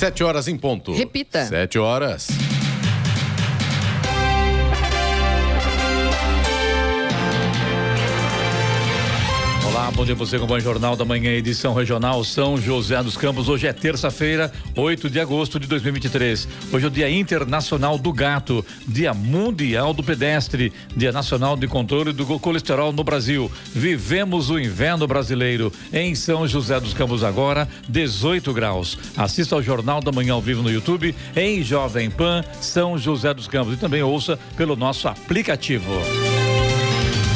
Sete horas em ponto. Repita. Sete horas. Bom dia você com o Bom Jornal da Manhã, edição regional São José dos Campos. Hoje é terça-feira, 8 de agosto de 2023. Hoje é o Dia Internacional do Gato, Dia Mundial do Pedestre, Dia Nacional de Controle do Colesterol no Brasil. Vivemos o inverno brasileiro em São José dos Campos agora, 18 graus. Assista ao Jornal da Manhã ao vivo no YouTube em Jovem Pan São José dos Campos e também ouça pelo nosso aplicativo.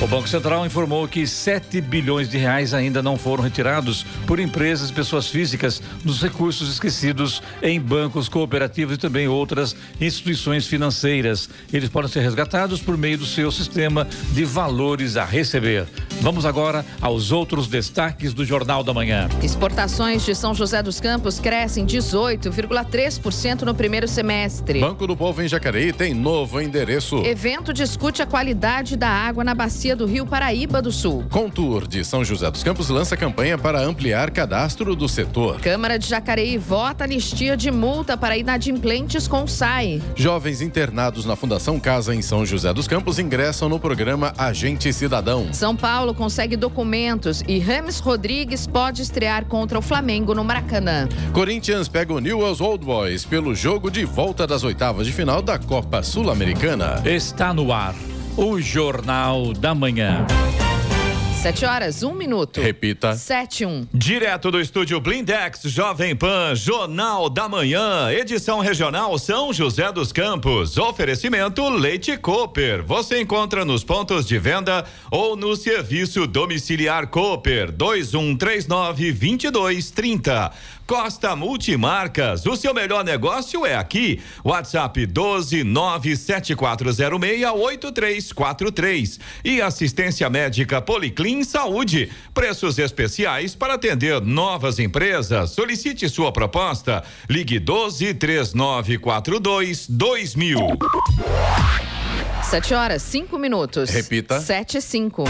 O Banco Central informou que 7 bilhões de reais ainda não foram retirados por empresas e pessoas físicas dos recursos esquecidos em bancos cooperativos e também outras instituições financeiras. Eles podem ser resgatados por meio do seu sistema de valores a receber. Vamos agora aos outros destaques do Jornal da Manhã. Exportações de São José dos Campos crescem 18,3% no primeiro semestre. Banco do Povo em Jacareí tem novo endereço. Evento discute a qualidade da água na bacia do Rio Paraíba do Sul. Contour de São José dos Campos lança campanha para ampliar cadastro do setor. Câmara de Jacareí vota anistia de multa para inadimplentes com SAI. Jovens internados na Fundação Casa em São José dos Campos ingressam no programa Agente Cidadão. São Paulo consegue documentos e Rames Rodrigues pode estrear contra o Flamengo no Maracanã. Corinthians pega o Newell's Old Boys pelo jogo de volta das oitavas de final da Copa Sul-Americana. Está no ar o Jornal da Manhã. Sete horas, um minuto. Repita. Sete, um. Direto do estúdio Blindex, Jovem Pan, Jornal da Manhã, edição regional São José dos Campos. Oferecimento Leite Cooper. Você encontra nos pontos de venda ou no serviço domiciliar Cooper 2139 2230. Costa Multimarcas, o seu melhor negócio é aqui. WhatsApp 12974068343 e assistência médica Policlin Saúde. Preços especiais para atender novas empresas. Solicite sua proposta. Ligue 12 3942 2000. Sete horas, cinco minutos. Repita. Sete, cinco.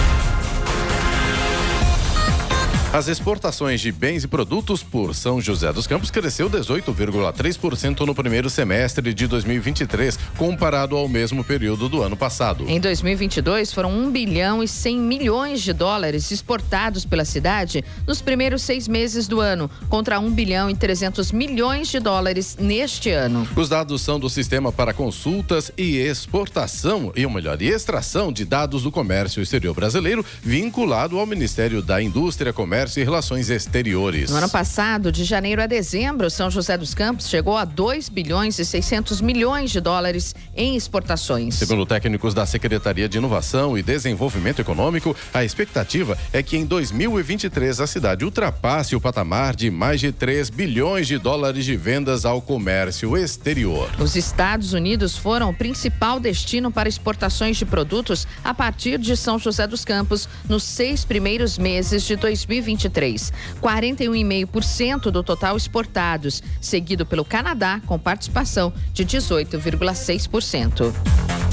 As exportações de bens e produtos por São José dos Campos cresceu 18,3% no primeiro semestre de 2023, comparado ao mesmo período do ano passado. Em 2022, foram 1 bilhão e 100 milhões de dólares exportados pela cidade nos primeiros seis meses do ano, contra 1 bilhão e 300 milhões de dólares neste ano. Os dados são do Sistema para Consultas e Exportação, e, ou melhor, e extração de dados do comércio exterior brasileiro, vinculado ao Ministério da Indústria, Comércio e Relações Exteriores. No ano passado, de janeiro a dezembro, São José dos Campos chegou a 2 bilhões e 600 milhões de dólares em exportações. Segundo técnicos da Secretaria de Inovação e Desenvolvimento Econômico, a expectativa é que em 2023 a cidade ultrapasse o patamar de mais de 3 bilhões de dólares de vendas ao comércio exterior. Os Estados Unidos foram o principal destino para exportações de produtos a partir de São José dos Campos nos seis primeiros meses de 2023. 41,5% do total exportados, seguido pelo Canadá, com participação de 18,6%.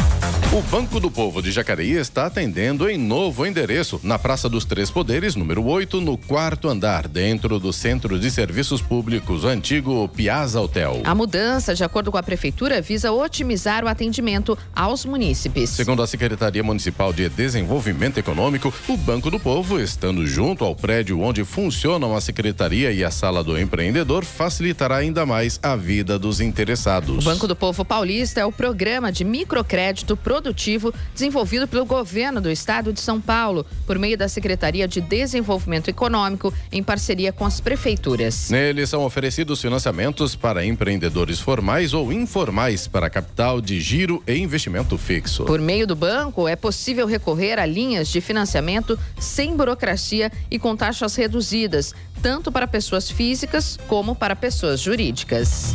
O Banco do Povo de Jacareí está atendendo em novo endereço, na Praça dos Três Poderes, número 8, no quarto andar, dentro do Centro de Serviços Públicos, antigo Piazza Hotel. A mudança, de acordo com a Prefeitura, visa otimizar o atendimento aos munícipes. Segundo a Secretaria Municipal de Desenvolvimento Econômico, o Banco do Povo, estando junto ao prédio onde funcionam a Secretaria e a Sala do Empreendedor, facilitará ainda mais a vida dos interessados. O Banco do Povo Paulista é o programa de microcrédito produtivo desenvolvido pelo governo do estado de São Paulo, por meio da Secretaria de Desenvolvimento Econômico, em parceria com as prefeituras. Nele são oferecidos financiamentos para empreendedores formais ou informais para capital de giro e investimento fixo. Por meio do banco, é possível recorrer a linhas de financiamento sem burocracia e com taxas reduzidas, tanto para pessoas físicas como para pessoas jurídicas.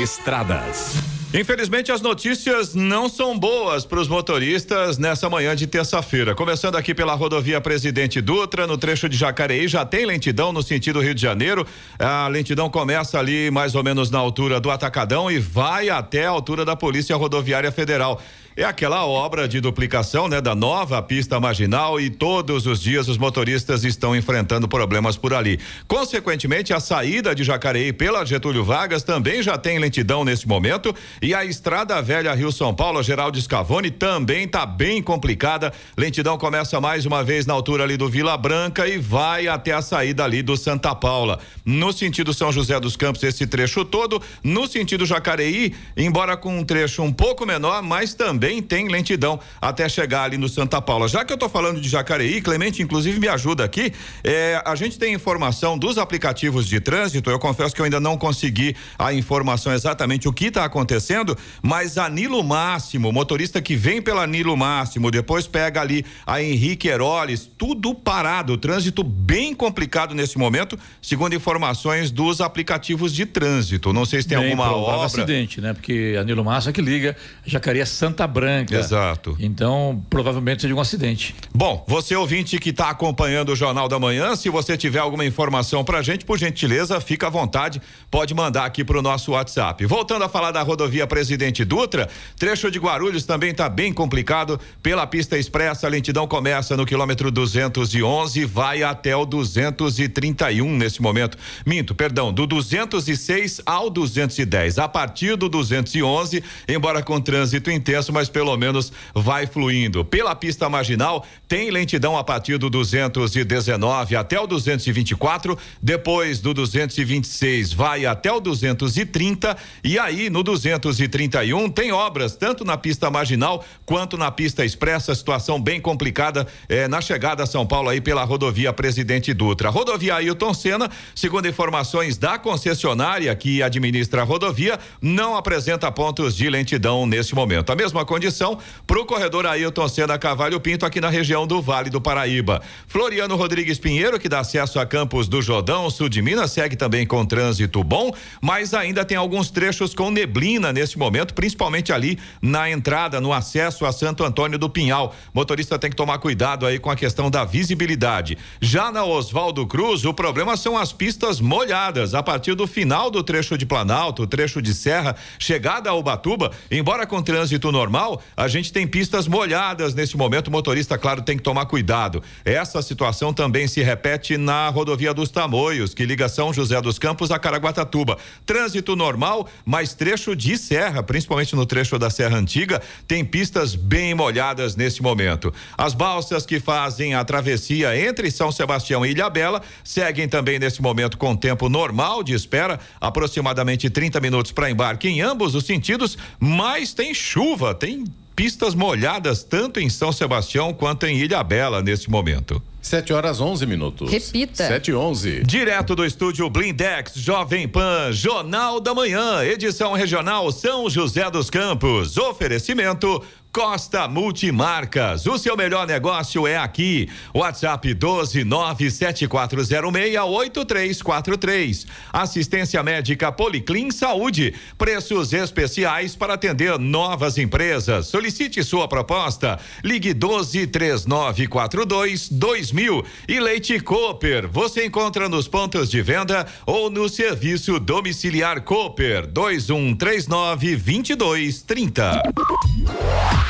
Estradas. Infelizmente, as notícias não são boas para os motoristas nessa manhã de terça-feira. Começando aqui pela rodovia Presidente Dutra, no trecho de Jacareí, já tem lentidão no sentido Rio de Janeiro. A lentidão começa ali mais ou menos na altura do Atacadão e vai até a altura da Polícia Rodoviária Federal. É aquela obra de duplicação, né, da nova pista marginal e todos os dias os motoristas estão enfrentando problemas por ali. Consequentemente, a saída de Jacareí pela Getúlio Vargas também já tem lentidão nesse momento e a Estrada Velha Rio São Paulo, Geraldo Scavone, também está bem complicada. Lentidão começa mais uma vez na altura ali do Vila Branca e vai até a saída ali do Santa Paula. No sentido São José dos Campos, esse trecho todo, no sentido Jacareí, embora com um trecho um pouco menor, mas também tem lentidão até chegar ali no Santa Paula. Já que eu estou falando de Jacareí, Clemente, inclusive, me ajuda aqui. É, a gente tem informação dos aplicativos de trânsito. Eu confesso que eu ainda não consegui a informação exatamente o que está acontecendo, mas a Nilo Máximo, motorista que vem pela Nilo Máximo, depois pega ali a Henrique Heroles, tudo parado, trânsito bem complicado nesse momento, segundo informações dos aplicativos de trânsito. Não sei se tem Bem alguma obra. acidente, né? Porque a Nilo Massa que liga Jacareí é Santa Branca. Exato. Então, provavelmente seja um acidente. Bom, você ouvinte que está acompanhando o Jornal da Manhã, se você tiver alguma informação pra gente, por gentileza, fica à vontade, pode mandar aqui pro nosso WhatsApp. Voltando a falar da rodovia Presidente Dutra, trecho de Guarulhos também está bem complicado pela pista expressa, a lentidão começa no quilômetro 211, vai até o 231 nesse momento. Minto, perdão, do 206 ao 210. A partir do 211, embora com trânsito intenso, mas pelo menos vai fluindo. Pela pista marginal, tem lentidão a partir do 219 até o 224, depois do 226 vai até o 230 e aí no 231 tem obras tanto na pista marginal quanto na pista expressa, situação bem complicada eh, na chegada a São Paulo aí pela rodovia Presidente Dutra. Rodovia Ailton Senna, segundo informações da concessionária que administra a rodovia, não apresenta pontos de lentidão neste momento. A mesma condição para o corredor Ailton Senna Cavalho Pinto aqui na região do Vale do Paraíba. Floriano Rodrigues Pinheiro, que dá acesso a Campos do Jordão, sul de Minas, segue também com trânsito bom, mas ainda tem alguns trechos com neblina neste momento, principalmente ali na entrada, no acesso a Santo Antônio do Pinhal. Motorista tem que tomar cuidado aí com a questão da visibilidade. Já na Oswaldo Cruz, o problema são as pistas molhadas. A partir do final do trecho de Planalto, trecho de Serra, chegada a Ubatuba, embora com trânsito normal, a gente tem pistas molhadas nesse momento. O motorista, claro, tem que tomar cuidado. Essa situação também se repete na rodovia dos Tamoios, que liga São José dos Campos a Caraguatatuba. Trânsito normal, mas trecho de serra, principalmente no trecho da Serra Antiga, tem pistas bem molhadas nesse momento. As balsas que fazem a travessia entre São Sebastião e Ilhabela seguem também nesse momento com tempo normal de espera, aproximadamente 30 minutos para embarque em ambos os sentidos, mas tem chuva, tem pistas molhadas tanto em São Sebastião quanto em Ilhabela neste momento. 7 horas 11 minutos. Repita. 7 e 11. Direto do estúdio Blindex, Jovem Pan, Jornal da Manhã, edição regional São José dos Campos. Oferecimento Costa Multimarcas. O seu melhor negócio é aqui. WhatsApp 12974068343. Assistência médica Policlin Saúde. Preços especiais para atender novas empresas. Solicite sua proposta. Ligue 123942 2000. E Leite Cooper. Você encontra nos pontos de venda ou no serviço domiciliar Cooper 2139 2230.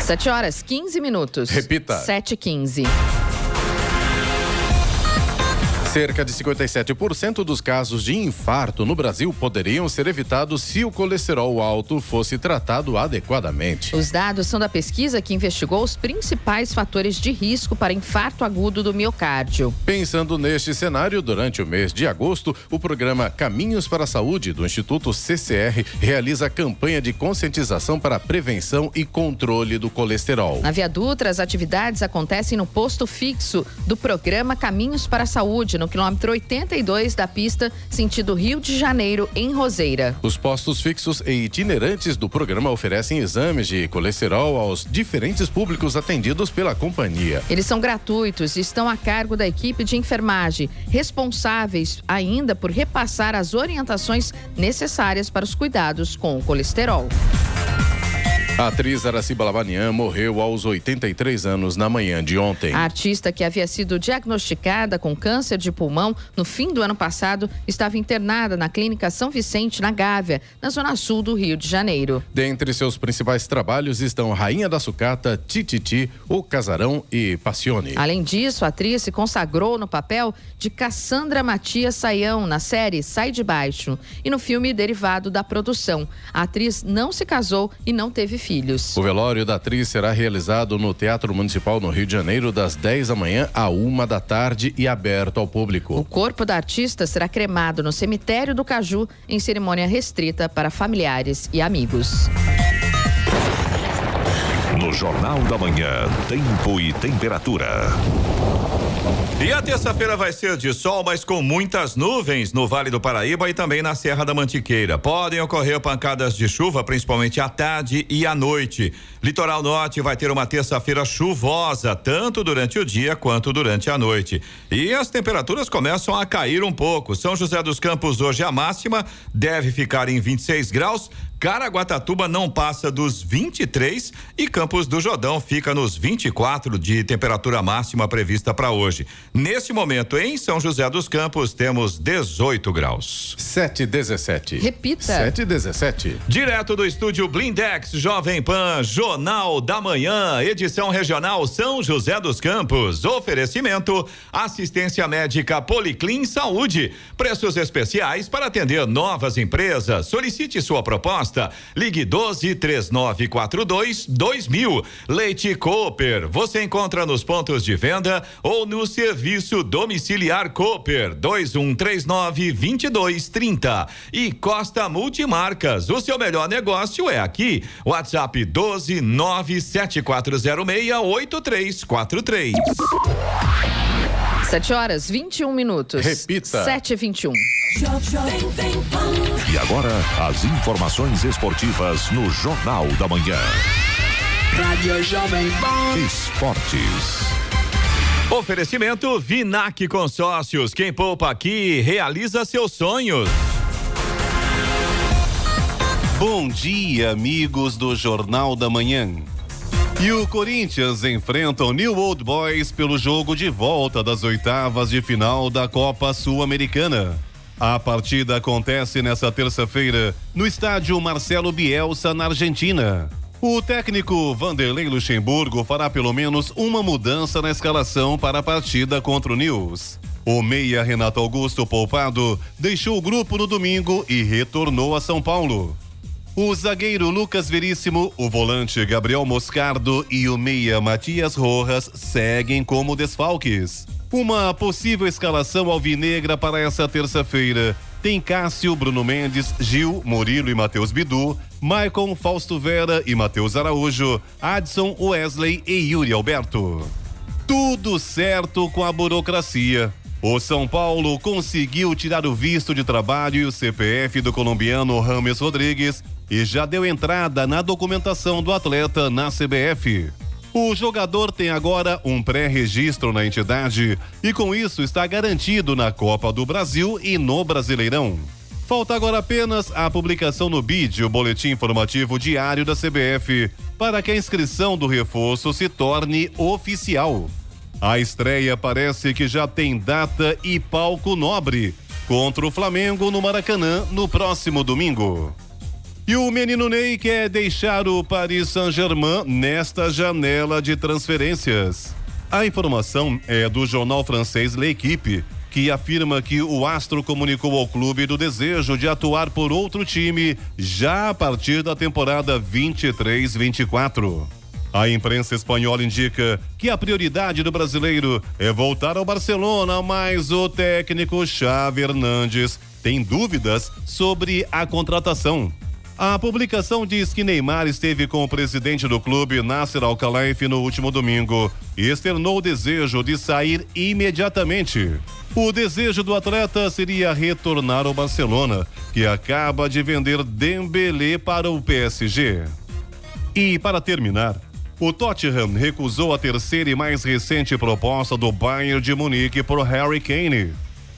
7 horas 15 minutos. Repita. 7 e 15. Cerca de 57% dos casos de infarto no Brasil poderiam ser evitados se o colesterol alto fosse tratado adequadamente. Os dados são da pesquisa que investigou os principais fatores de risco para infarto agudo do miocárdio. Pensando neste cenário, durante o mês de agosto, o programa Caminhos para a Saúde do Instituto CCR realiza campanha de conscientização para a prevenção e controle do colesterol. Na Via Dutra, as atividades acontecem no posto fixo do programa Caminhos para a Saúde, no quilômetro 82 da pista, sentido Rio de Janeiro, em Roseira. Os postos fixos e itinerantes do programa oferecem exames de colesterol aos diferentes públicos atendidos pela companhia. Eles são gratuitos e estão a cargo da equipe de enfermagem, responsáveis ainda por repassar as orientações necessárias para os cuidados com o colesterol. A atriz Araciba Lavanian morreu aos 83 anos na manhã de ontem. A artista que havia sido diagnosticada com câncer de pulmão no fim do ano passado estava internada na Clínica São Vicente, na Gávea, na zona sul do Rio de Janeiro. Dentre seus principais trabalhos estão Rainha da Sucata, Tititi, O Casarão e Passione. Além disso, a atriz se consagrou no papel de Cassandra Matias Saião na série Sai de Baixo e no filme derivado da produção. A atriz não se casou e não teve filhos. O velório da atriz será realizado no Teatro Municipal no Rio de Janeiro das 10 da manhã à uma da tarde e aberto ao público. O corpo da artista será cremado no cemitério do Caju em cerimônia restrita para familiares e amigos. No Jornal da Manhã, tempo e temperatura. E a terça-feira vai ser de sol, mas com muitas nuvens no Vale do Paraíba e também na Serra da Mantiqueira. Podem ocorrer pancadas de chuva, principalmente à tarde e à noite. Litoral Norte vai ter uma terça-feira chuvosa, tanto durante o dia quanto durante a noite. E as temperaturas começam a cair um pouco. São José dos Campos hoje a máxima deve ficar em 26 graus. Caraguatatuba não passa dos 23 e Campos do Jordão fica nos 24 de temperatura máxima prevista para hoje. Neste momento, em São José dos Campos, temos 18 graus. 7 17. Repita. 7 17. Direto do estúdio Blindex Jovem Pan, Jornal da Manhã, edição regional São José dos Campos. Oferecimento: assistência médica Policlin Saúde. Preços especiais para atender novas empresas. Solicite sua proposta. Ligue 12 3942 2000. Leite Cooper. Você encontra nos pontos de venda ou no serviço domiciliar Cooper 2139 2230. E Costa Multimarcas. O seu melhor negócio é aqui. WhatsApp 12 97406 8343. 7 horas 21 minutos. Repita. 7 e 21. E agora, as informações esportivas no Jornal da Manhã. Rádio Jovem Pan. Esportes. Oferecimento Vinac Consórcios. Quem poupa aqui realiza seus sonhos. Bom dia, amigos do Jornal da Manhã. E o Corinthians enfrenta o New Old Boys pelo jogo de volta das oitavas de final da Copa Sul-Americana. A partida acontece nesta terça-feira no estádio Marcelo Bielsa, na Argentina. O técnico Vanderlei Luxemburgo fará pelo menos uma mudança na escalação para a partida contra o News. O meia Renato Augusto Poupado deixou o grupo no domingo e retornou a São Paulo. O zagueiro Lucas Veríssimo, o volante Gabriel Moscardo e o meia Matias Rojas seguem como desfalques. Uma possível escalação alvinegra para essa terça-feira tem Cássio, Bruno Mendes, Gil, Murilo e Matheus Bidu, Maicon, Fausto Vera e Matheus Araújo, Adson, Wesley e Yuri Alberto. Tudo certo com a burocracia. O São Paulo conseguiu tirar o visto de trabalho e o CPF do colombiano Rames Rodrigues e já deu entrada na documentação do atleta na CBF. O jogador tem agora um pré-registro na entidade e com isso está garantido na Copa do Brasil e no Brasileirão. Falta agora apenas a publicação no BID, o boletim informativo diário da CBF, para que a inscrição do reforço se torne oficial. A estreia parece que já tem data e palco nobre contra o Flamengo no Maracanã no próximo domingo. E o menino Ney quer deixar o Paris Saint-Germain nesta janela de transferências. A informação é do jornal francês L'Equipe, que afirma que o astro comunicou ao clube do desejo de atuar por outro time já a partir da temporada 23-24. A imprensa espanhola indica que a prioridade do brasileiro é voltar ao Barcelona, mas o técnico Xavi Hernandes tem dúvidas sobre a contratação. A publicação diz que Neymar esteve com o presidente do clube, Nasser Al-Khelaifi, no último domingo e externou o desejo de sair imediatamente. O desejo do atleta seria retornar ao Barcelona, que acaba de vender Dembélé para o PSG. E para terminar, o Tottenham recusou a terceira e mais recente proposta do Bayern de Munique por Harry Kane.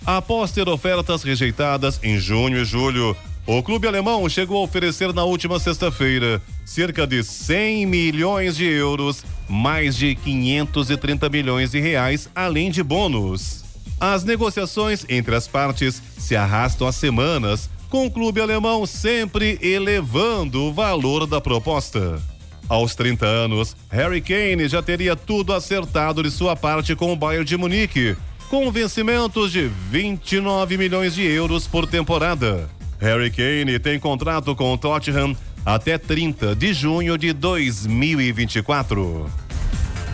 Após ter ofertas rejeitadas em junho e julho, O clube alemão chegou a oferecer na última sexta-feira cerca de 100 milhões de euros, mais de 530 milhões de reais, além de bônus. As negociações entre as partes se arrastam há semanas, com o clube alemão sempre elevando o valor da proposta. Aos 30 anos, Harry Kane já teria tudo acertado de sua parte com o Bayern de Munique, com vencimentos de 29 milhões de euros por temporada. Harry Kane tem contrato com o Tottenham até 30 de junho de 2024.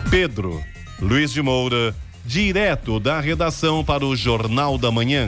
Pedro Luiz de Moura, direto da redação para o Jornal da Manhã.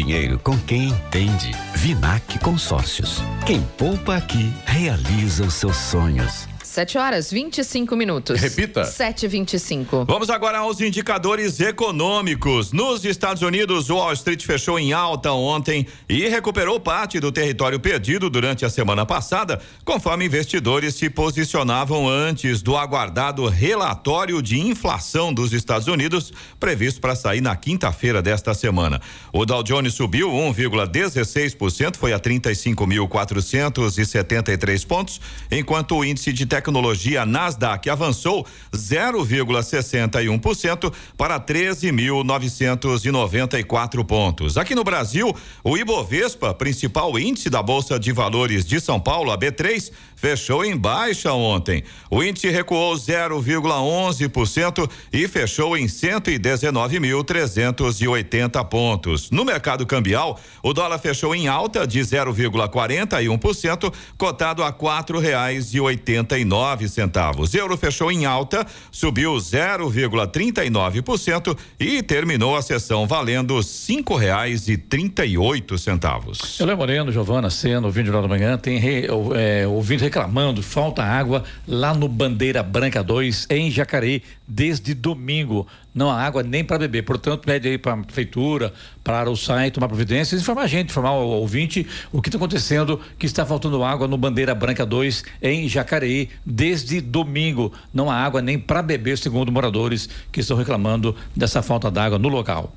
dinheiro com quem entende. Vinac Consórcios. Quem poupa aqui realiza os seus sonhos. 7 horas 25 minutos. Repita. 7h25. Vamos agora aos indicadores econômicos. Nos Estados Unidos, Wall Street fechou em alta ontem e recuperou parte do território perdido durante a semana passada, conforme investidores se posicionavam antes do aguardado relatório de inflação dos Estados Unidos, previsto para sair na quinta-feira desta semana. O Dow Jones subiu 1,16%, foi a 35.473 pontos, enquanto o índice de tecnologia Nasdaq avançou 0,61% para 13.994 pontos. Aqui no Brasil, o Ibovespa, principal índice da Bolsa de Valores de São Paulo, a B3, fechou em baixa ontem. O índice recuou 0,11% e fechou em 119.380 pontos. No mercado cambial, o dólar fechou em alta de 0,41%, cotado a quatro reais e oitenta e nove centavos. Euro fechou em alta, subiu 0,39% e terminou a sessão valendo cinco reais e trinta e oito centavos. Eu Moreno, Giovana, Seno, ouvindo da manhã, tem re, é, ouvindo reclamando, falta água lá no Bandeira Branca 2, em Jacareí, desde domingo. Não há água nem para beber. Portanto, pede aí para a prefeitura, para o site tomar providências, informar a gente, informar o ouvinte o que está acontecendo, que está faltando água no Bandeira Branca 2, em Jacareí, desde domingo. Não há água nem para beber, segundo moradores que estão reclamando dessa falta d'água no local.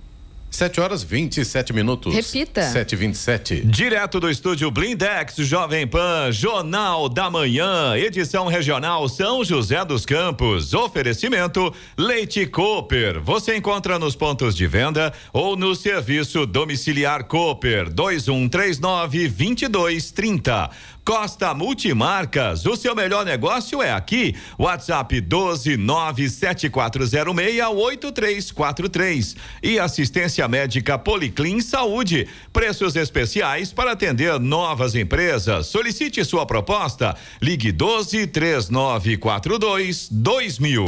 7 horas 27 minutos. Repita. 7 27 Direto do estúdio Blindex Jovem Pan, Jornal da Manhã, edição regional São José dos Campos. Oferecimento Leite Cooper. Você encontra nos pontos de venda ou no serviço domiciliar Cooper 2139 2230. Costa Multimarcas, o seu melhor negócio é aqui. WhatsApp 12974068343 e assistência médica Policlin Saúde. Preços especiais para atender novas empresas. Solicite sua proposta. Ligue 12 3942 2000.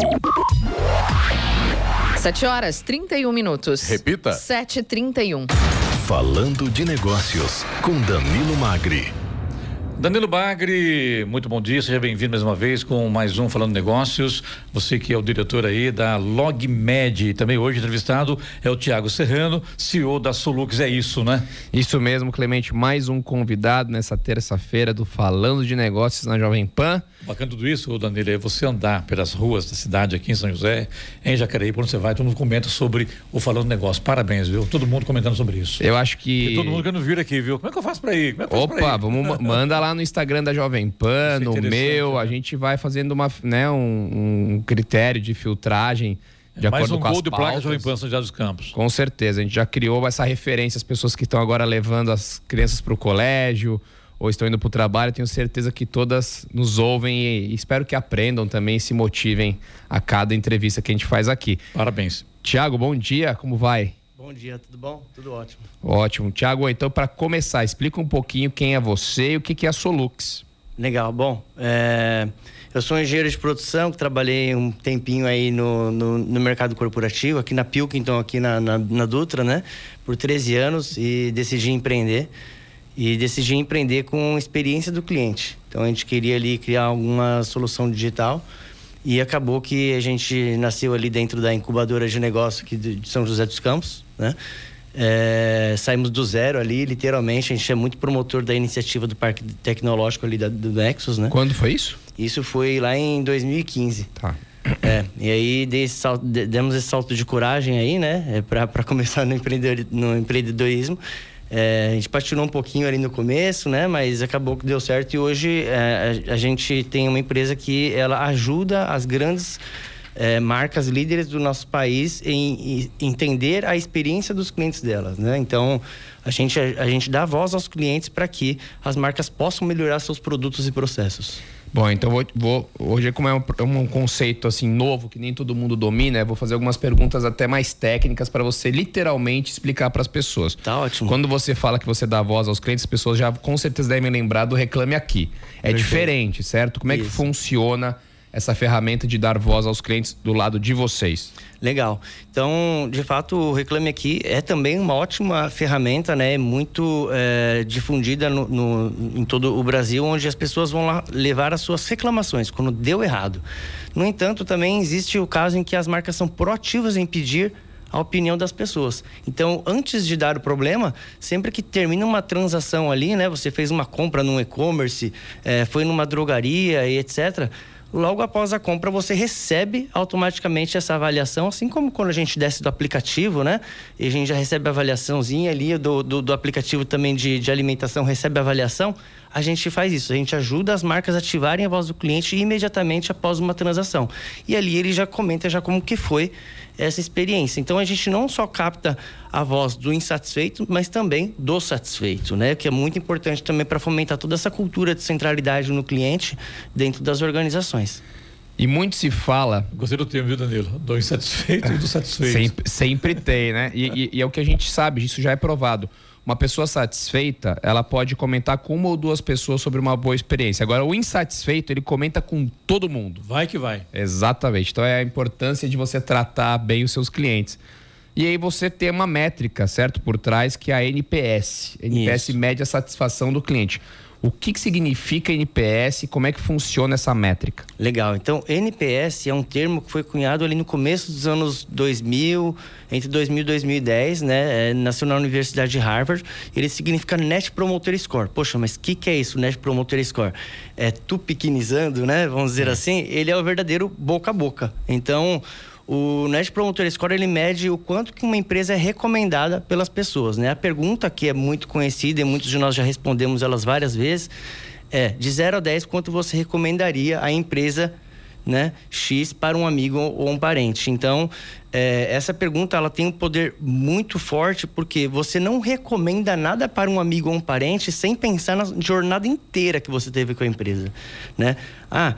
7 horas 31 minutos. Repita. 7h31. Falando de negócios com Danilo Magri. Danilo Bagre, muito bom dia, seja bem-vindo mais uma vez com mais um Falando Negócios. Você que é o diretor aí da LogMed, também hoje entrevistado é o Tiago Serrano, CEO da Solux, é isso, né? Isso mesmo, Clemente, mais um convidado nessa terça-feira do Falando de Negócios na Jovem Pan. Bacana tudo isso, Danilo, é você andar pelas ruas da cidade aqui em São José, em Jacareí, por onde você vai, todo mundo comenta sobre o Falando Negócio. Parabéns, viu? Todo mundo comentando sobre isso. Eu acho que. E todo mundo querendo vir aqui, viu? Como é que eu faço para ir? Como é que eu faço pra Opa, ir? vamos manda lá no Instagram da Jovem Pan, é no meu, né? a gente vai fazendo uma, né, um, um critério de filtragem de mais acordo um com gol de placa. Jovem Pan São José dos Campos. Com certeza, a gente já criou essa referência, as pessoas que estão agora levando as crianças para o colégio ou estão indo para o trabalho, tenho certeza que todas nos ouvem e espero que aprendam também e se motivem a cada entrevista que a gente faz aqui. Parabéns. Tiago, bom dia, como vai? Bom dia, tudo bom? Tudo ótimo. Ótimo. Tiago, então para começar, explica um pouquinho quem é você e o que é a Solux. Legal, bom. é, eu sou um engenheiro de produção que trabalhei um tempinho aí no, no, no mercado corporativo, aqui na Pilkington, aqui na, na, na Dutra, né? Por 13 anos e decidi empreender. E decidi empreender com experiência do cliente. Então a gente queria ali criar alguma solução digital e acabou que a gente nasceu ali dentro da incubadora de negócio aqui de São José dos Campos, né? É, saímos do zero ali, literalmente. A gente é muito promotor da iniciativa do Parque Tecnológico ali da, do Nexus, né? Quando foi isso? Isso foi lá em 2015. Tá. É, e aí salto, demos esse salto de coragem aí, né? É para começar no, empreendedor, no empreendedorismo. É, a gente patinou um pouquinho ali no começo, né? Mas acabou que deu certo e hoje é, a, gente tem uma empresa que ela ajuda as grandes é, marcas líderes do nosso país em, em, entender a experiência dos clientes delas, né? Então a gente, a, a gente dá voz aos clientes para que as marcas possam melhorar seus produtos e processos. Bom, então vou, vou hoje como é um, um, conceito assim novo que nem todo mundo domina, vou fazer algumas perguntas até mais técnicas para você literalmente explicar para as pessoas. Tá ótimo. Quando você fala que você dá voz aos clientes, as pessoas já com certeza devem lembrar do reclame aqui. É Perfeito. diferente, certo? Como é Isso. que funciona essa ferramenta de dar voz aos clientes do lado de vocês? Legal. Então, de fato, o Reclame Aqui é também uma ótima ferramenta, né? Muito é, difundida no, no, em todo o Brasil, onde as pessoas vão lá levar as suas reclamações quando deu errado. No entanto, também existe o caso em que as marcas são proativas em pedir a opinião das pessoas. Então, antes de dar o problema, sempre que termina uma transação ali, né? Você fez uma compra num e-commerce, é, foi numa drogaria e etc logo após a compra você recebe automaticamente essa avaliação, assim como quando a gente desce do aplicativo, né? E a gente já recebe a avaliaçãozinha ali do, do, do aplicativo também de, de alimentação, recebe a avaliação. A gente faz isso, a gente ajuda as marcas a ativarem a voz do cliente imediatamente após uma transação. E ali ele já comenta já como que foi essa experiência. Então a gente não só capta a voz do insatisfeito, mas também do satisfeito, né? Que é muito importante também para fomentar toda essa cultura de centralidade no cliente dentro das organizações. E muito se fala. Gostei do termo, viu, Danilo? Do insatisfeito e do satisfeito. Sempre, sempre tem, né? E, e, e, é o que a gente sabe, isso já é provado. Uma pessoa satisfeita, ela pode comentar com uma ou duas pessoas sobre uma boa experiência. Agora, o insatisfeito, ele comenta com todo mundo. Vai que vai. Exatamente. Então, é a importância de você tratar bem os seus clientes. E aí você tem uma métrica, certo? Por trás, que é a NPS. NPS Isso. mede a satisfação do cliente. O que, que significa NPS e como é que funciona essa métrica? Legal. Então, NPS é um termo que foi cunhado ali no começo dos anos 2000, entre 2000 e 2010, né? É, nasceu na Universidade de Harvard. Ele significa Net Promoter Score. Poxa, mas o que, que é isso, Net Promoter Score? É tu pequenizando, né? Vamos dizer é. assim. Ele é o verdadeiro boca a boca. Então, o Net Promoter Score ele mede o quanto que uma empresa é recomendada pelas pessoas, né? A pergunta que é muito conhecida e muitos de nós já respondemos elas várias vezes é: de 0 a 10, quanto você recomendaria a empresa né, X para um amigo ou um parente. Então, é, essa pergunta ela tem um poder muito forte porque você não recomenda nada para um amigo ou um parente sem pensar na jornada inteira que você teve com a empresa, né? Ah,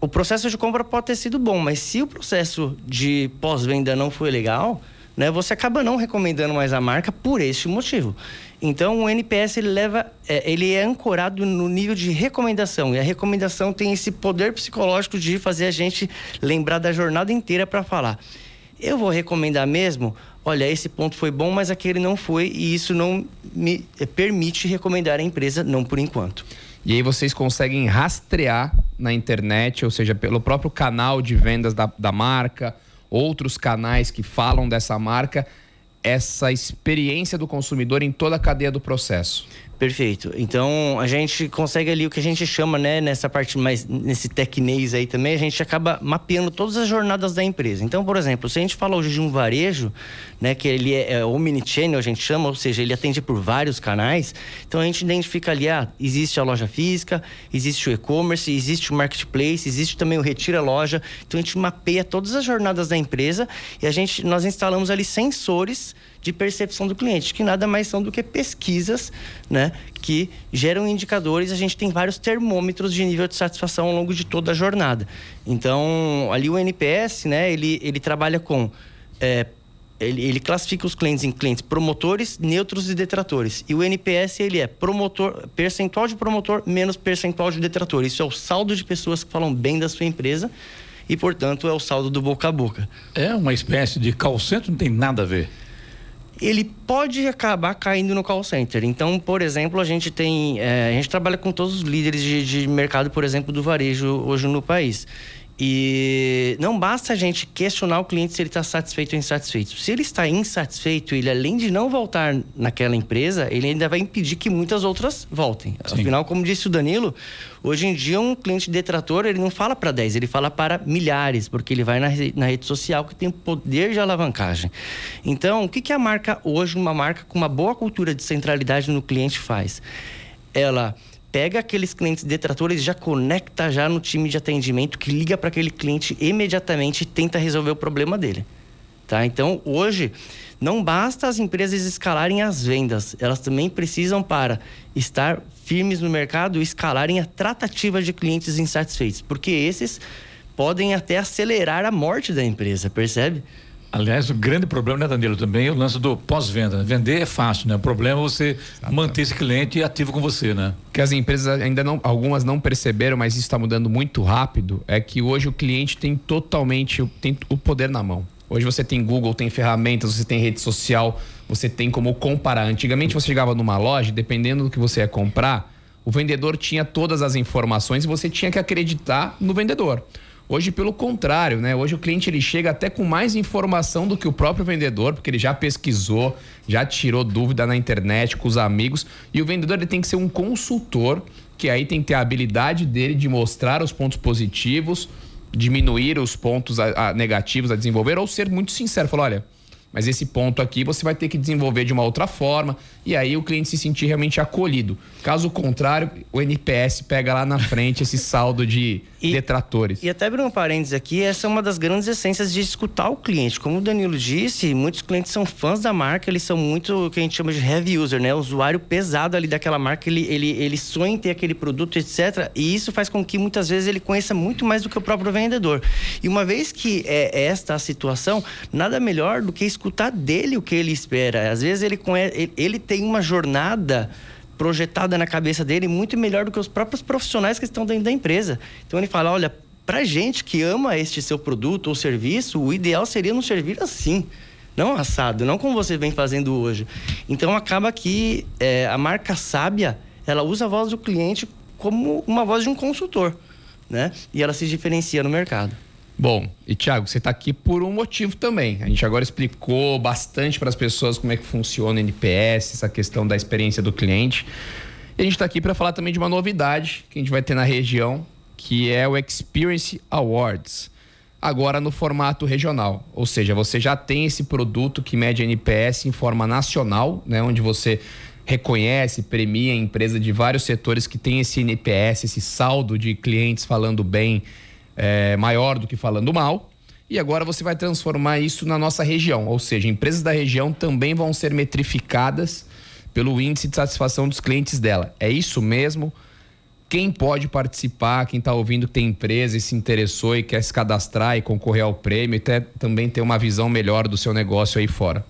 o processo de compra pode ter sido bom, mas se o processo de pós-venda não foi legal, né, você acaba não recomendando mais a marca por este motivo. Então, o NPS ele leva, é, ele é ancorado no nível de recomendação e a recomendação tem esse poder psicológico de fazer a gente lembrar da jornada inteira para falar. Eu vou recomendar mesmo. Olha, esse ponto foi bom, mas aquele não foi e isso não me é, permite recomendar a empresa, não por enquanto. E aí vocês conseguem rastrear na internet, ou seja, pelo próprio canal de vendas da, da marca, outros canais que falam dessa marca, essa experiência do consumidor em toda a cadeia do processo. Perfeito. Então a gente consegue ali o que a gente chama, né, nessa parte mais nesse tecnês aí também, a gente acaba mapeando todas as jornadas da empresa. Então, por exemplo, se a gente fala hoje de um varejo, né, que ele é, é omnichannel, a gente chama, ou seja, ele atende por vários canais, então a gente identifica ali, ah, existe a loja física, existe o e-commerce, existe o marketplace, existe também o retira loja. Então a gente mapeia todas as jornadas da empresa e a gente nós instalamos ali sensores de percepção do cliente, que nada mais são do que pesquisas, né, que geram indicadores. A gente tem vários termômetros de nível de satisfação ao longo de toda a jornada. Então, ali o NPS, né, ele, ele trabalha com é, ele, ele, classifica os clientes em clientes promotores, neutros e detratores. E o NPS ele é promotor, percentual de promotor menos percentual de detrator. Isso é o saldo de pessoas que falam bem da sua empresa e, portanto, é o saldo do boca a boca. É uma espécie de call center, não tem nada a ver. Ele pode acabar caindo no call center. Então, por exemplo, a gente tem. É, a gente trabalha com todos os líderes de, de mercado, por exemplo, do varejo hoje no país. E não basta a gente questionar o cliente se ele está satisfeito ou insatisfeito. Se ele está insatisfeito, ele além de não voltar naquela empresa, ele ainda vai impedir que muitas outras voltem. Sim. Afinal, como disse o Danilo, hoje em dia um cliente detrator, ele não fala para 10, ele fala para milhares, porque ele vai na, na rede social que tem poder de alavancagem. Então, o que, que a marca hoje, uma marca com uma boa cultura de centralidade no cliente faz? Ela pega aqueles clientes detratores e já conecta já no time de atendimento que liga para aquele cliente imediatamente e tenta resolver o problema dele. Tá? Então, hoje, não basta as empresas escalarem as vendas, elas também precisam para estar firmes no mercado, escalarem a tratativa de clientes insatisfeitos, porque esses podem até acelerar a morte da empresa, percebe? Aliás, o grande problema, né, Danilo, também é o lance do pós-venda. Vender é fácil, né? O problema é você manter esse cliente ativo com você, né? Que as empresas ainda não, algumas não perceberam, mas isso está mudando muito rápido, é que hoje o cliente tem totalmente tem o poder na mão. Hoje você tem Google, tem ferramentas, você tem rede social, você tem como comparar. Antigamente você chegava numa loja, dependendo do que você ia comprar, o vendedor tinha todas as informações e você tinha que acreditar no vendedor. Hoje, pelo contrário, né? Hoje o cliente ele chega até com mais informação do que o próprio vendedor, porque ele já pesquisou, já tirou dúvida na internet com os amigos. E o vendedor ele tem que ser um consultor, que aí tem que ter a habilidade dele de mostrar os pontos positivos, diminuir os pontos a, a negativos a desenvolver, ou ser muito sincero, falar, olha mas esse ponto aqui você vai ter que desenvolver de uma outra forma e aí o cliente se sentir realmente acolhido. Caso contrário, o NPS pega lá na frente esse saldo de e, detratores. E até abrir um parênteses aqui, essa é uma das grandes essências de escutar o cliente. Como o Danilo disse, muitos clientes são fãs da marca, eles são muito o que a gente chama de heavy user, né? O usuário pesado ali daquela marca, ele, ele, ele sonha em ter aquele produto, etc. E isso faz com que muitas vezes ele conheça muito mais do que o próprio vendedor. E uma vez que é esta a situação, nada melhor do que escutar dele o que ele espera. Às vezes ele, ele tem uma jornada projetada na cabeça dele muito melhor do que os próprios profissionais que estão dentro da empresa. Então ele fala: olha, para gente que ama este seu produto ou serviço, o ideal seria nos servir assim. Não assado, não como você vem fazendo hoje. Então acaba que é, a marca sábia, ela usa a voz do cliente como uma voz de um consultor, né? E ela se diferencia no mercado. Bom, e Thiago, você está aqui por um motivo também. A gente agora explicou bastante para as pessoas como é que funciona o NPS, essa questão da experiência do cliente. E a gente está aqui para falar também de uma novidade que a gente vai ter na região, que é o Experience Awards. Agora no formato regional, ou seja, você já tem esse produto que mede NPS em forma nacional, né, onde você reconhece, premia a empresa de vários setores que tem esse NPS, esse saldo de clientes falando bem é, maior do que falando mal. E agora você vai transformar isso na nossa região, ou seja, empresas da região também vão ser metrificadas pelo índice de satisfação dos clientes dela. É isso mesmo? Quem pode participar, quem está ouvindo que tem empresa e se interessou e quer se cadastrar e concorrer ao prêmio e ter, também ter uma visão melhor do seu negócio aí fora.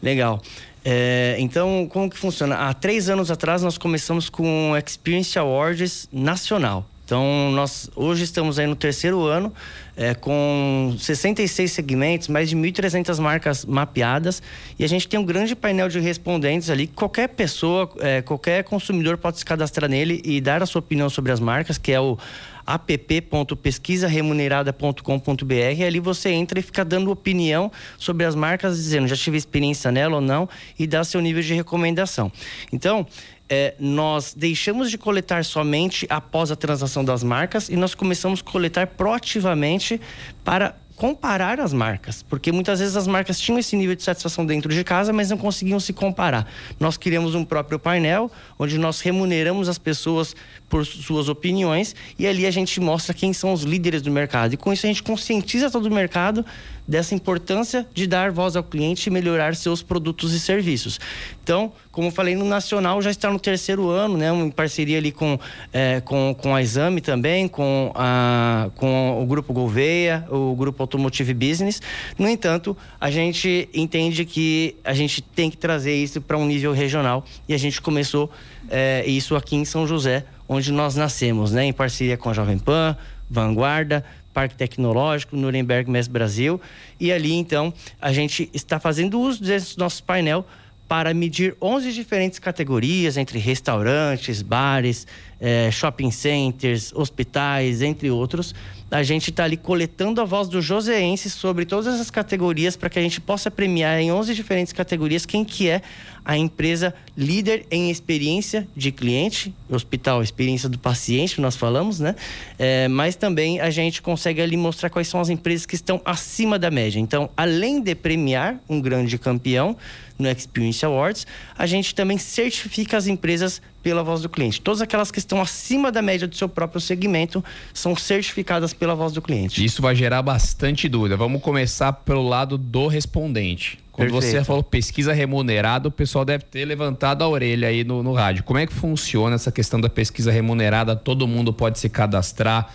Legal. É, então, como que funciona? Há três anos atrás nós começamos com Experience Awards Nacional. Então, nós hoje estamos aí no terceiro ano, é, com 66 segmentos, mais de 1.300 marcas mapeadas, e a gente tem um grande painel de respondentes ali. Qualquer pessoa, é, qualquer consumidor pode se cadastrar nele e dar a sua opinião sobre as marcas, que é o app.pesquisaremunerada.com.br. Ali você entra e fica dando opinião sobre as marcas, dizendo já tive experiência nela ou não, e dá seu nível de recomendação. Então, é, nós deixamos de coletar somente após a transação das marcas e nós começamos a coletar proativamente para comparar as marcas, porque muitas vezes as marcas tinham esse nível de satisfação dentro de casa, mas não conseguiam se comparar. Nós criamos um próprio painel onde nós remuneramos as pessoas por suas opiniões e ali a gente mostra quem são os líderes do mercado. E com isso a gente conscientiza todo o mercado dessa importância de dar voz ao cliente e melhorar seus produtos e serviços. Então, como eu falei, no Nacional já está no terceiro ano, né? Em parceria ali com, é, com, com a Exame também, com, a, com o Grupo Gouveia, o Grupo Automotive Business. No entanto, a gente entende que a gente tem que trazer isso para um nível regional e a gente começou é, isso aqui em São José, onde nós nascemos, né? Em parceria com a Jovem Pan, Vanguarda, Parque Tecnológico, Nuremberg Mess Brasil. E ali, então, a gente está fazendo uso desse nosso painel para medir 11 diferentes categorias entre restaurantes, bares, eh, shopping centers, hospitais, entre outros. A gente está ali coletando a voz do joseense sobre todas essas categorias para que a gente possa premiar em 11 diferentes categorias quem que é a empresa líder em experiência de cliente, hospital, experiência do paciente, nós falamos, né? É, mas também a gente consegue ali mostrar quais são as empresas que estão acima da média. Então, além de premiar um grande campeão, no Experience Awards, a gente também certifica as empresas pela voz do cliente. Todas aquelas que estão acima da média do seu próprio segmento são certificadas pela voz do cliente. Isso vai gerar bastante dúvida. Vamos começar pelo lado do respondente. Quando Perfeito. você falou pesquisa remunerada, o pessoal deve ter levantado a orelha aí no, no rádio. Como é que funciona essa questão da pesquisa remunerada? Todo mundo pode se cadastrar?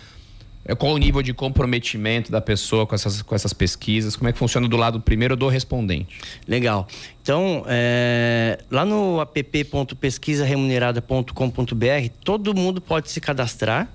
É, qual o nível de comprometimento da pessoa com essas, com essas pesquisas? Como é que funciona do lado primeiro do respondente? Legal. Então, é, lá no app.pesquisaremunerada.com.br, todo mundo pode se cadastrar,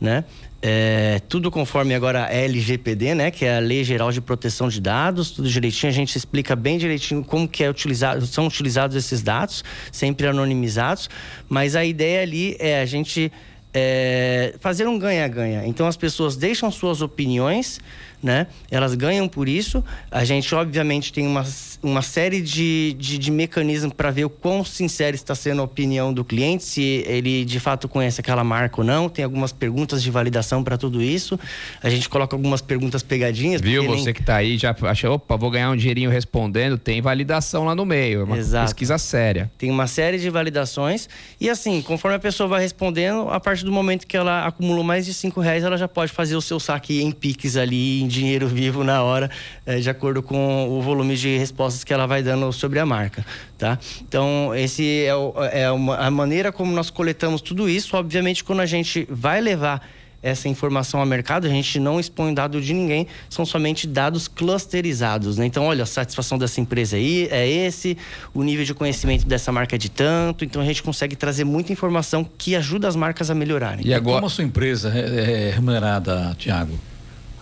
né? É, tudo conforme agora a LGPD, né? Que é a Lei Geral de Proteção de Dados, tudo direitinho. A gente explica bem direitinho como que é utilizado, são utilizados esses dados, sempre anonimizados. Mas a ideia ali é a gente é, fazer um ganha-ganha. Então as pessoas deixam suas opiniões né? Elas ganham por isso. A gente, obviamente, tem uma, uma série de, de, de mecanismos para ver o quão sincero está sendo a opinião do cliente, se ele de fato conhece aquela marca ou não. Tem algumas perguntas de validação para tudo isso. A gente coloca algumas perguntas pegadinhas. Viu? Você nem... que está aí já achou, opa, vou ganhar um dinheirinho respondendo. Tem validação lá no meio. É uma Exato. pesquisa séria. Tem uma série de validações. E assim, conforme a pessoa vai respondendo, a partir do momento que ela acumulou mais de cinco reais, ela já pode fazer o seu saque em Pix ali, em dinheiro vivo na hora, é, de acordo com o volume de respostas que ela vai dando sobre a marca, tá? Então, esse é, o, é uma, a maneira como nós coletamos tudo isso. Obviamente, quando a gente vai levar essa informação ao mercado, a gente não expõe dado de ninguém, são somente dados clusterizados. Né? Então, olha, a satisfação dessa empresa aí é esse, o nível de conhecimento dessa marca é de tanto, então a gente consegue trazer muita informação que ajuda as marcas a melhorarem. E agora... Como a sua empresa é, é remunerada, Tiago?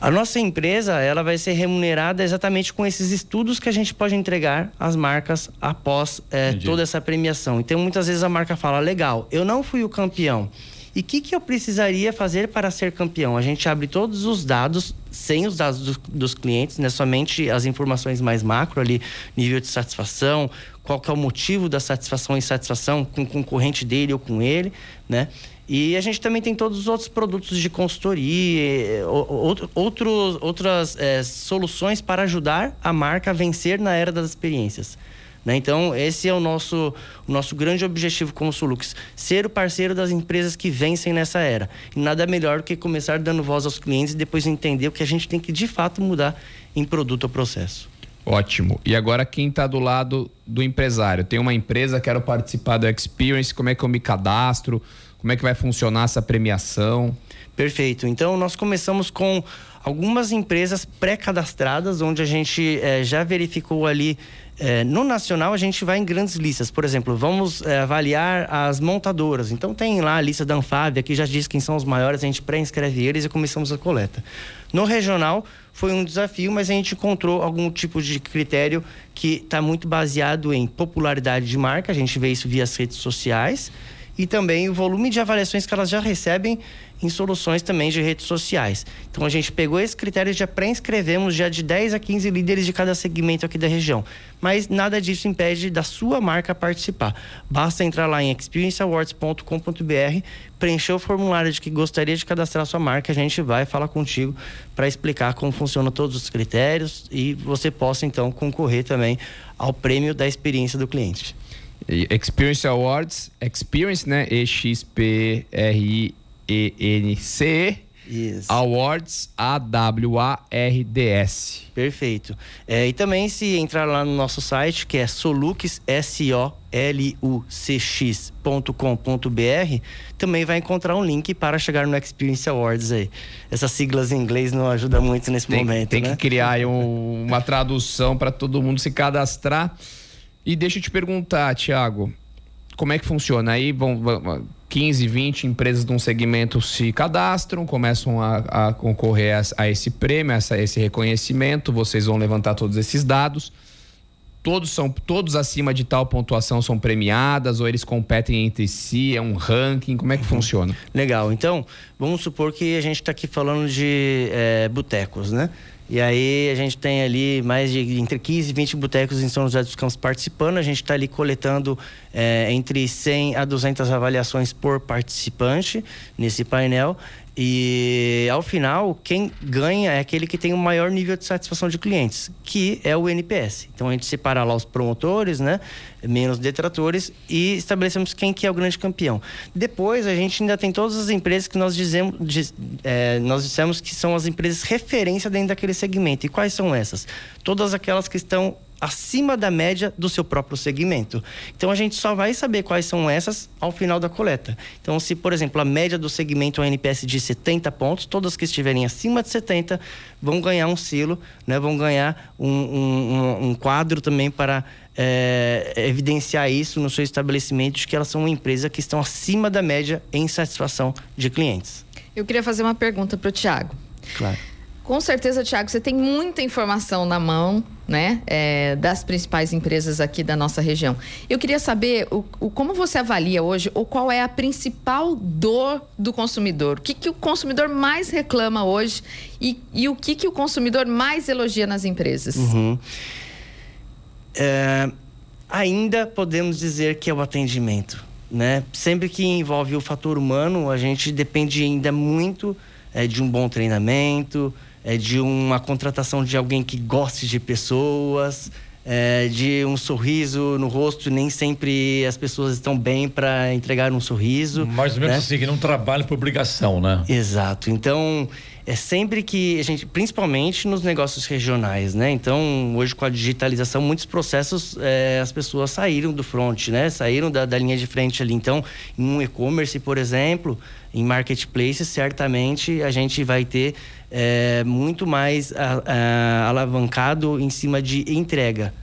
A nossa empresa ela vai ser remunerada exatamente com esses estudos que a gente pode entregar às marcas após é, toda essa premiação. Então, muitas vezes a marca fala: legal, eu não fui o campeão. E o que, que eu precisaria fazer para ser campeão? A gente abre todos os dados, sem os dados do, dos clientes, né? somente as informações mais macro ali, nível de satisfação, qual que é o motivo da satisfação e insatisfação com o concorrente dele ou com ele, né? E a gente também tem todos os outros produtos de consultoria, outros, outras é, soluções para ajudar a marca a vencer na era das experiências. Né? Então, esse é o nosso, o nosso grande objetivo como Sulux, ser o parceiro das empresas que vencem nessa era. E nada melhor do que começar dando voz aos clientes e depois entender o que a gente tem que de fato mudar em produto ou processo. Ótimo. E agora quem está do lado do empresário? Tem uma empresa, quero participar do Experience, como é que eu me cadastro? Como é que vai funcionar essa premiação? Perfeito. Então, nós começamos com algumas empresas pré-cadastradas, onde a gente é, já verificou ali. É, no nacional, a gente vai em grandes listas. Por exemplo, vamos é, avaliar as montadoras. Então, tem lá a lista da Anfávia, que já diz quem são os maiores, a gente pré-inscreve eles e começamos a coleta. No regional, foi um desafio, mas a gente encontrou algum tipo de critério que está muito baseado em popularidade de marca, a gente vê isso via as redes sociais e também o volume de avaliações que elas já recebem em soluções também de redes sociais. Então a gente pegou esse critério e já pré-inscrevemos já de 10 a 15 líderes de cada segmento aqui da região. Mas nada disso impede da sua marca participar. Basta entrar lá em experienceawards.com.br, preencher o formulário de que gostaria de cadastrar sua marca, a gente vai falar contigo para explicar como funcionam todos os critérios e você possa então concorrer também ao prêmio da experiência do cliente. Experience Awards, Experience, né? E-X-P-R-I-E-N-C. Isso. Awards, A-W-A-R-D-S. Perfeito. É, e também se entrar lá no nosso site, que é solux, S-O-L-U-C-X.com.br, também vai encontrar um link para chegar no Experience Awards aí. Essas siglas em inglês não ajudam muito nesse tem, momento, Tem né? que criar um, uma tradução para todo mundo se cadastrar. E deixa eu te perguntar, Tiago, como é que funciona? Aí vão, vão 15, 20 empresas de um segmento se cadastram, começam a, a concorrer a, a, esse prêmio, a esse reconhecimento. Vocês vão levantar todos esses dados. Todos são todos acima de tal pontuação são premiadas ou eles competem entre si? É um ranking? Como é que funciona? Legal. Então, vamos supor que a gente está aqui falando de é, botecos, né? E aí a gente tem ali mais de entre 15 e 20 botecos em São José dos Campos participando. A gente está ali coletando é, entre 100 a 200 avaliações por participante nesse painel. E ao final, quem ganha é aquele que tem o maior nível de satisfação de clientes, que é o NPS. Então a gente separa lá os promotores, né? Menos detratores e estabelecemos quem que é o grande campeão. Depois a gente ainda tem todas as empresas que nós dizemos, diz, é, nós dissemos que são as empresas referência dentro daquele segmento. E quais são essas? Todas aquelas que estão acima da média do seu próprio segmento. Então a gente só vai saber quais são essas ao final da coleta. Então, se, por exemplo, a média do segmento é um NPS de 70 pontos, todas que estiverem acima de 70 vão ganhar um selo, né? vão ganhar um, um, um quadro também para é, evidenciar isso no seu estabelecimento, de que elas são uma empresa que estão acima da média em satisfação de clientes. Eu queria fazer uma pergunta para o Tiago. Claro. Com certeza, Tiago, você tem muita informação na mão, né, é, das principais empresas aqui da nossa região. Eu queria saber o, o, como você avalia hoje, ou qual é a principal dor do consumidor? O que, que o consumidor mais reclama hoje e, e o que, que o consumidor mais elogia nas empresas? Uhum. É, ainda podemos dizer que é o atendimento, né? Sempre que envolve o fator humano, a gente depende ainda muito é, de um bom treinamento, é, de uma contratação de alguém que goste de pessoas, é, de um sorriso no rosto. Nem sempre as pessoas estão bem para entregar um sorriso. Mais ou menos né? assim, que não trabalha por obrigação, né? Exato. Então, é sempre que a gente, principalmente nos negócios regionais, né? Então, hoje com a digitalização, muitos processos é, as pessoas saíram do front, né? Saíram da, da linha de frente ali. Então, em um e-commerce, por exemplo, em marketplaces, certamente a gente vai ter é, muito mais a, a, alavancado em cima de entrega.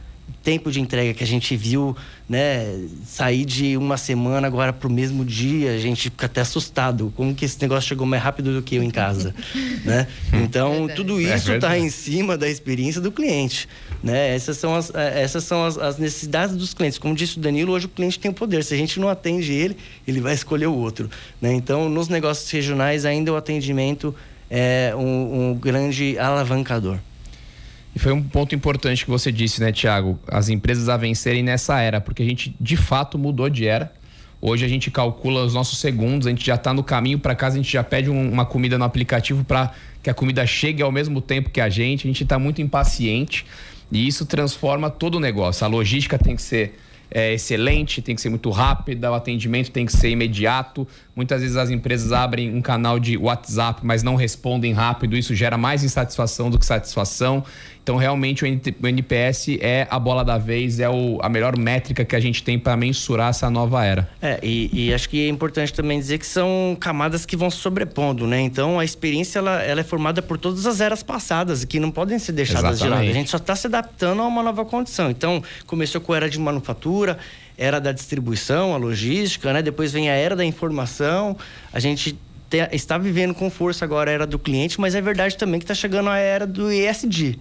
Tempo de entrega que a gente viu, né, sair de uma semana agora para o mesmo dia, a gente fica até assustado. Como que esse negócio chegou mais rápido do que eu em casa, né? Então, tudo é isso está é em cima da experiência do cliente, né? Essas são, as, é, essas são as, as, necessidades dos clientes. Como disse o Danilo, hoje o cliente tem o poder. Se a gente não atende ele, ele vai escolher o outro, né? Então, nos negócios regionais, ainda o atendimento é um, um grande alavancador. E foi um ponto importante que você disse, né, Tiago? As empresas a vencerem nessa era, porque a gente de fato mudou de era. Hoje a gente calcula os nossos segundos, a gente já está no caminho para casa, a gente já pede um, uma comida no aplicativo para que a comida chegue ao mesmo tempo que a gente. A gente está muito impaciente e isso transforma todo o negócio. A logística tem que ser é, excelente, tem que ser muito rápida, o atendimento tem que ser imediato. Muitas vezes as empresas abrem um canal de WhatsApp, mas não respondem rápido, isso gera mais insatisfação do que satisfação. Então, realmente, o NPS é a bola da vez, é o, a melhor métrica que a gente tem para mensurar essa nova era. É, e, e, acho que é importante também dizer que são camadas que vão se sobrepondo, né? Então, a experiência ela, ela é formada por todas as eras passadas, que não podem ser deixadas Exatamente. de lado. A gente só está se adaptando a uma nova condição. Então, começou com a era de manufatura, era da distribuição, a logística, né? Depois vem a era da informação. A gente está vivendo com força agora a era do cliente, mas é verdade também que está chegando a era do ESG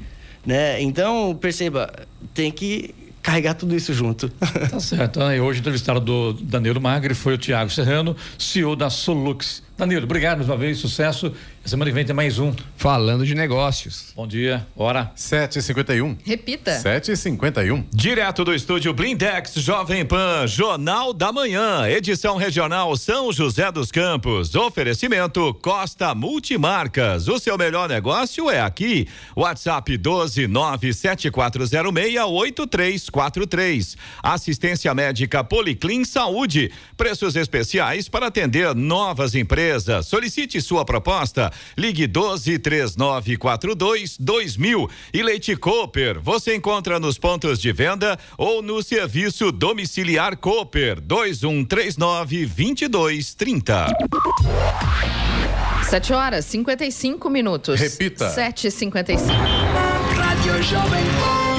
né? Então, perceba, tem que carregar tudo isso junto. Tá certo. E hoje o entrevistado do Danilo Magri foi o Tiago Serrano, CEO da Solux. Danilo, obrigado mais uma vez, sucesso. Semana que vem tem mais um. Falando de negócios. Bom dia, hora. 7h51. Repita. 7h51. Direto do estúdio Blindex Jovem Pan, Jornal da Manhã, edição regional São José dos Campos. Oferecimento Costa Multimarcas. O seu melhor negócio é aqui. WhatsApp 12974068343. Assistência médica Policlin Saúde. Preços especiais para atender novas empresas. Solicite sua proposta Ligue 12 3942 2000 e Leite Cooper. Você encontra nos pontos de venda ou no serviço domiciliar Cooper 2139 2230. 7 horas 55 minutos. Repita. 7h55.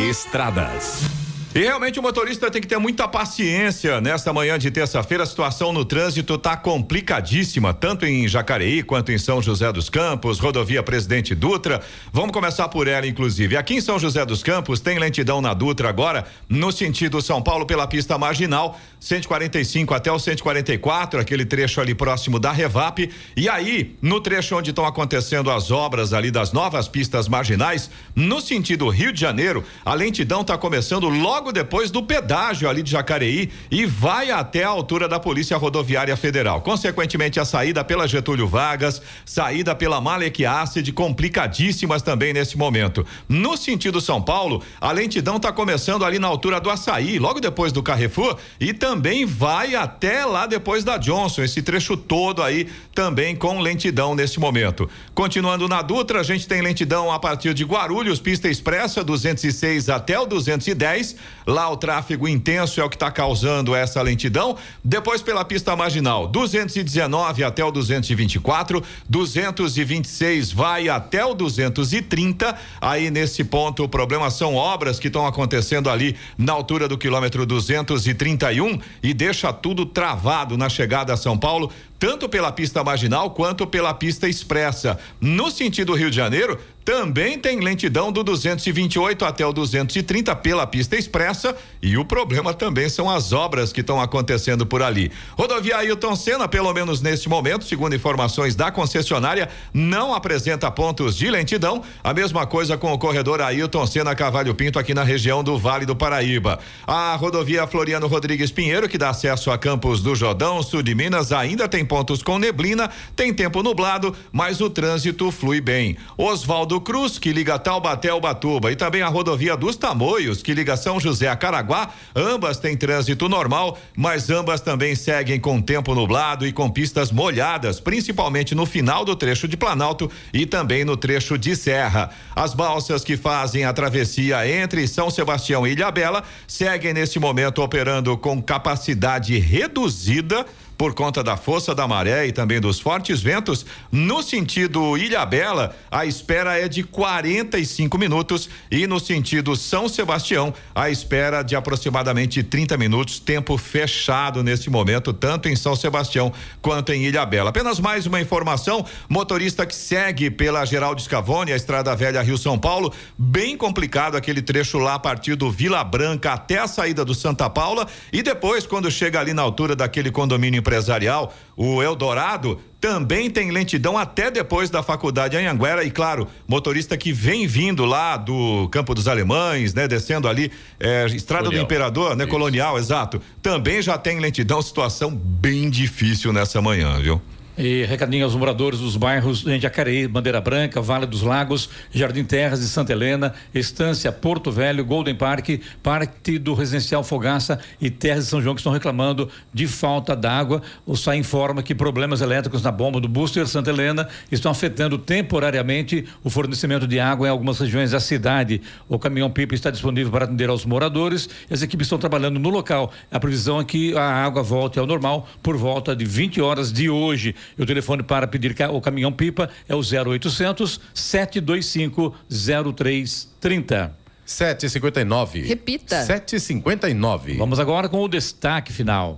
Estradas. E realmente o motorista tem que ter muita paciência nesta manhã de terça-feira. A situação no trânsito está complicadíssima, tanto em Jacareí quanto em São José dos Campos, rodovia Presidente Dutra. Vamos começar por ela, inclusive. Aqui em São José dos Campos tem lentidão na Dutra agora, no sentido São Paulo pela pista marginal, 145 até o 144, aquele trecho ali próximo da Revap. E aí, no trecho onde estão acontecendo as obras ali das novas pistas marginais, no sentido Rio de Janeiro, a lentidão está começando logo depois do pedágio ali de Jacareí e vai até a altura da Polícia Rodoviária Federal. Consequentemente, a saída pela Getúlio Vargas, saída pela Malek Acid, complicadíssimas também nesse momento. No sentido São Paulo, a lentidão está começando ali na altura do Açaí, logo depois do Carrefour, e também vai até lá depois da Johnson, esse trecho todo aí também com lentidão nesse momento. Continuando na Dutra, a gente tem lentidão a partir de Guarulhos, pista expressa 206 até o 210. Lá o tráfego intenso é o que está causando essa lentidão. Depois pela pista marginal, 219 até o 224, 226 vai até o 230. Aí nesse ponto o problema são obras que estão acontecendo ali na altura do quilômetro 231 e deixa tudo travado na chegada a São Paulo tanto pela pista marginal quanto pela pista expressa. No sentido Rio de Janeiro, também tem lentidão do 228 até o 230 pela pista expressa e o problema também são as obras que estão acontecendo por ali. Rodovia Ailton Senna, pelo menos neste momento, segundo informações da concessionária, não apresenta pontos de lentidão. A mesma coisa com o corredor Ailton Senna Cavalho Pinto aqui na região do Vale do Paraíba. A rodovia Floriano Rodrigues Pinheiro, que dá acesso a Campos do Jordão, sul de Minas, ainda tem pontos com neblina, tem tempo nublado, mas o trânsito flui bem. Oswaldo Cruz, que liga Taubaté ao Batuba, e também a rodovia dos Tamoios, que liga São José a Caraguá, ambas têm trânsito normal, mas ambas também seguem com tempo nublado e com pistas molhadas, principalmente no final do trecho de Planalto e também no trecho de Serra. As balsas que fazem a travessia entre São Sebastião e Ilhabela seguem neste momento operando com capacidade reduzida por conta da força da maré e também dos fortes ventos, no sentido Ilhabela, a espera é de 45 minutos e no sentido São Sebastião, a espera de aproximadamente 30 minutos, tempo fechado nesse momento, tanto em São Sebastião quanto em Ilhabela. Apenas mais uma informação: motorista que segue pela Geraldo Scavone, a Estrada Velha Rio São Paulo, bem complicado aquele trecho lá a partir do Vila Branca até a saída do Santa Paula e depois quando chega ali na altura daquele condomínio empresarial, o Eldorado, também tem lentidão até depois da faculdade Anhanguera e claro, motorista que vem vindo lá do Campo dos Alemães, né, descendo ali é, Estrada Colonial. do Imperador, né, Isso. Colonial, exato. Também já tem lentidão, situação bem difícil nessa manhã, viu? E recadinho aos moradores dos bairros de Jacareí, Bandeira Branca, Vale dos Lagos, Jardim Terras de Santa Helena, Estância Porto Velho, Golden Park, Parque do Residencial Fogaça e Terras de São João que estão reclamando de falta d'água. O SAI informa que problemas elétricos na bomba do Booster Santa Helena estão afetando temporariamente o fornecimento de água em algumas regiões da cidade. O caminhão pipa está disponível para atender aos moradores. As equipes estão trabalhando no local. A previsão é que a água volte ao normal por volta de 20 horas de hoje. E o telefone para pedir o caminhão pipa é o 0800 725 0330. 759. Repita. 759. Vamos agora com o destaque final.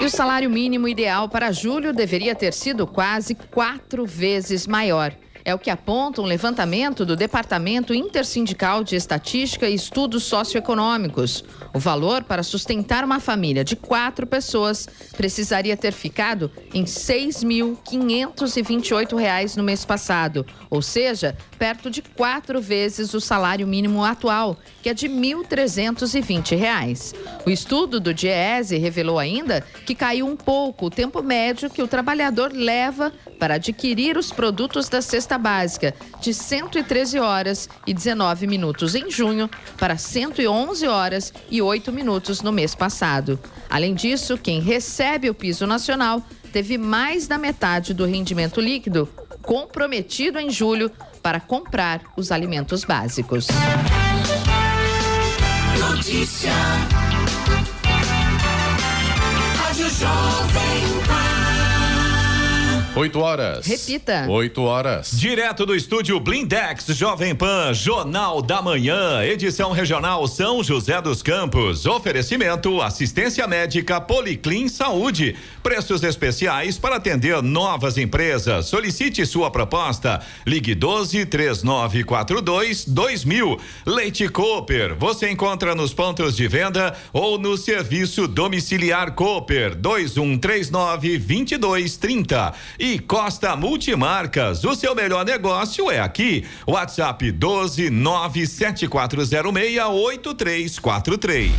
E o salário mínimo ideal para julho deveria ter sido quase quatro vezes maior. É o que aponta um levantamento do Departamento Intersindical de Estatística e Estudos Socioeconômicos. O valor para sustentar uma família de quatro pessoas precisaria ter ficado em R$ 6.528 no mês passado, ou seja, perto de quatro vezes o salário mínimo atual, que é de R$ 1.320. O estudo do DIEESE revelou ainda que caiu um pouco o tempo médio que o trabalhador leva para adquirir os produtos da cesta básica, de 113 horas e 19 minutos em junho para 111 horas e 8 minutos no mês passado. Além disso, quem recebe o piso nacional teve mais da metade do rendimento líquido comprometido em julho para comprar os alimentos básicos. Notícia. Rádio Jovem. 8 horas. Repita. 8 horas. Direto do estúdio Blindex Jovem Pan, Jornal da Manhã, edição regional São José dos Campos. Oferecimento assistência médica Policlin Saúde. Preços especiais para atender novas empresas. Solicite sua proposta. Ligue 12 3942 2000. Leite Cooper. Você encontra nos pontos de venda ou no serviço domiciliar Cooper 2139 2230. E Costa Multimarcas. O seu melhor negócio é aqui. WhatsApp 12 97406 8343.